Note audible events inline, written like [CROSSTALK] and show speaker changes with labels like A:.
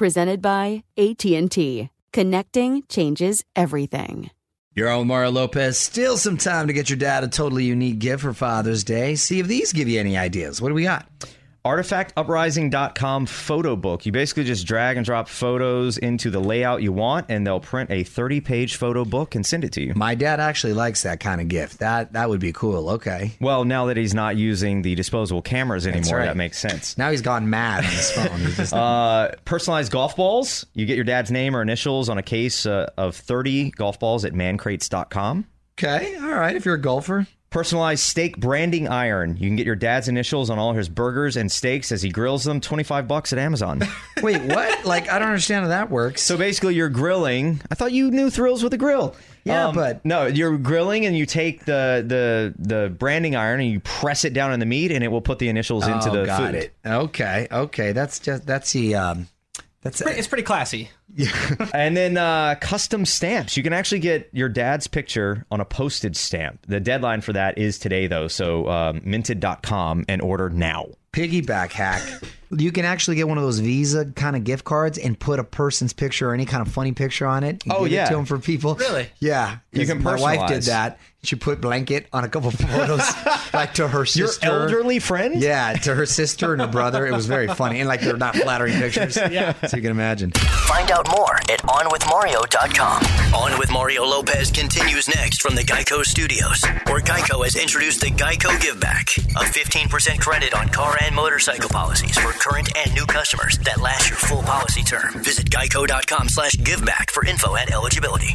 A: Presented by AT&T. Connecting changes everything.
B: Your own Mario Lopez. Still some time to get your dad a totally unique gift for Father's Day. See if these give you any ideas. What do we got?
C: artifactuprising.com photo book. You basically just drag and drop photos into the layout you want, and they'll print a 30 page photo book and send it to you.
B: My dad actually likes that kind of gift. That that would be cool. Okay.
C: Well, now that he's not using the disposable cameras anymore,
B: right.
C: that makes sense.
B: Now he's gone mad on his phone. He's just- [LAUGHS]
C: Uh, personalized golf balls. You get your dad's name or initials on a case uh, of 30 golf balls at mancrates.com.
B: okay. All right. If you're a golfer.
C: Personalized steak branding iron. You can get your dad's initials on all his burgers and steaks as he grills them. 25 bucks at Amazon. [LAUGHS]
B: Wait, what? like I don't understand how that works.
C: so basically, you're grilling. I thought you knew thrills with a grill.
B: Yeah, but-
C: no, you're grilling and you take the the the branding iron and you press it down on the meat and it will put the initials into
B: oh,
C: the
B: got
C: food.
B: it. Okay. Okay. That's just that's the um. That's it.
D: It's pretty classy. [LAUGHS] Yeah.
C: And then uh, custom stamps. You can actually get your dad's picture on a postage stamp. The deadline for that is today, though. So um, minted.com and order now.
B: piggyback hack. You can actually get one of those Visa kind of gift cards and put a person's picture or any kind of funny picture on it. and
C: Oh,
B: give
C: yeah.
B: it to them for people.
D: Really?
B: Yeah.
C: You can
B: My wife did that. She put blanket on a couple photos, [LAUGHS] like to her sister.
C: Your elderly friend?
B: Yeah, to her sister and her brother. It was very funny, and like they're not flattering pictures. [LAUGHS] yeah, so you can imagine.
E: Find out more at OnWithMario.com. On with Mario Lopez continues next from the Geico Studios, where Geico has introduced the Geico Give Back, a 15% credit on car and motorcycle policies for current and new customers that last your full policy term. Visit geico.com slash giveback for info and eligibility.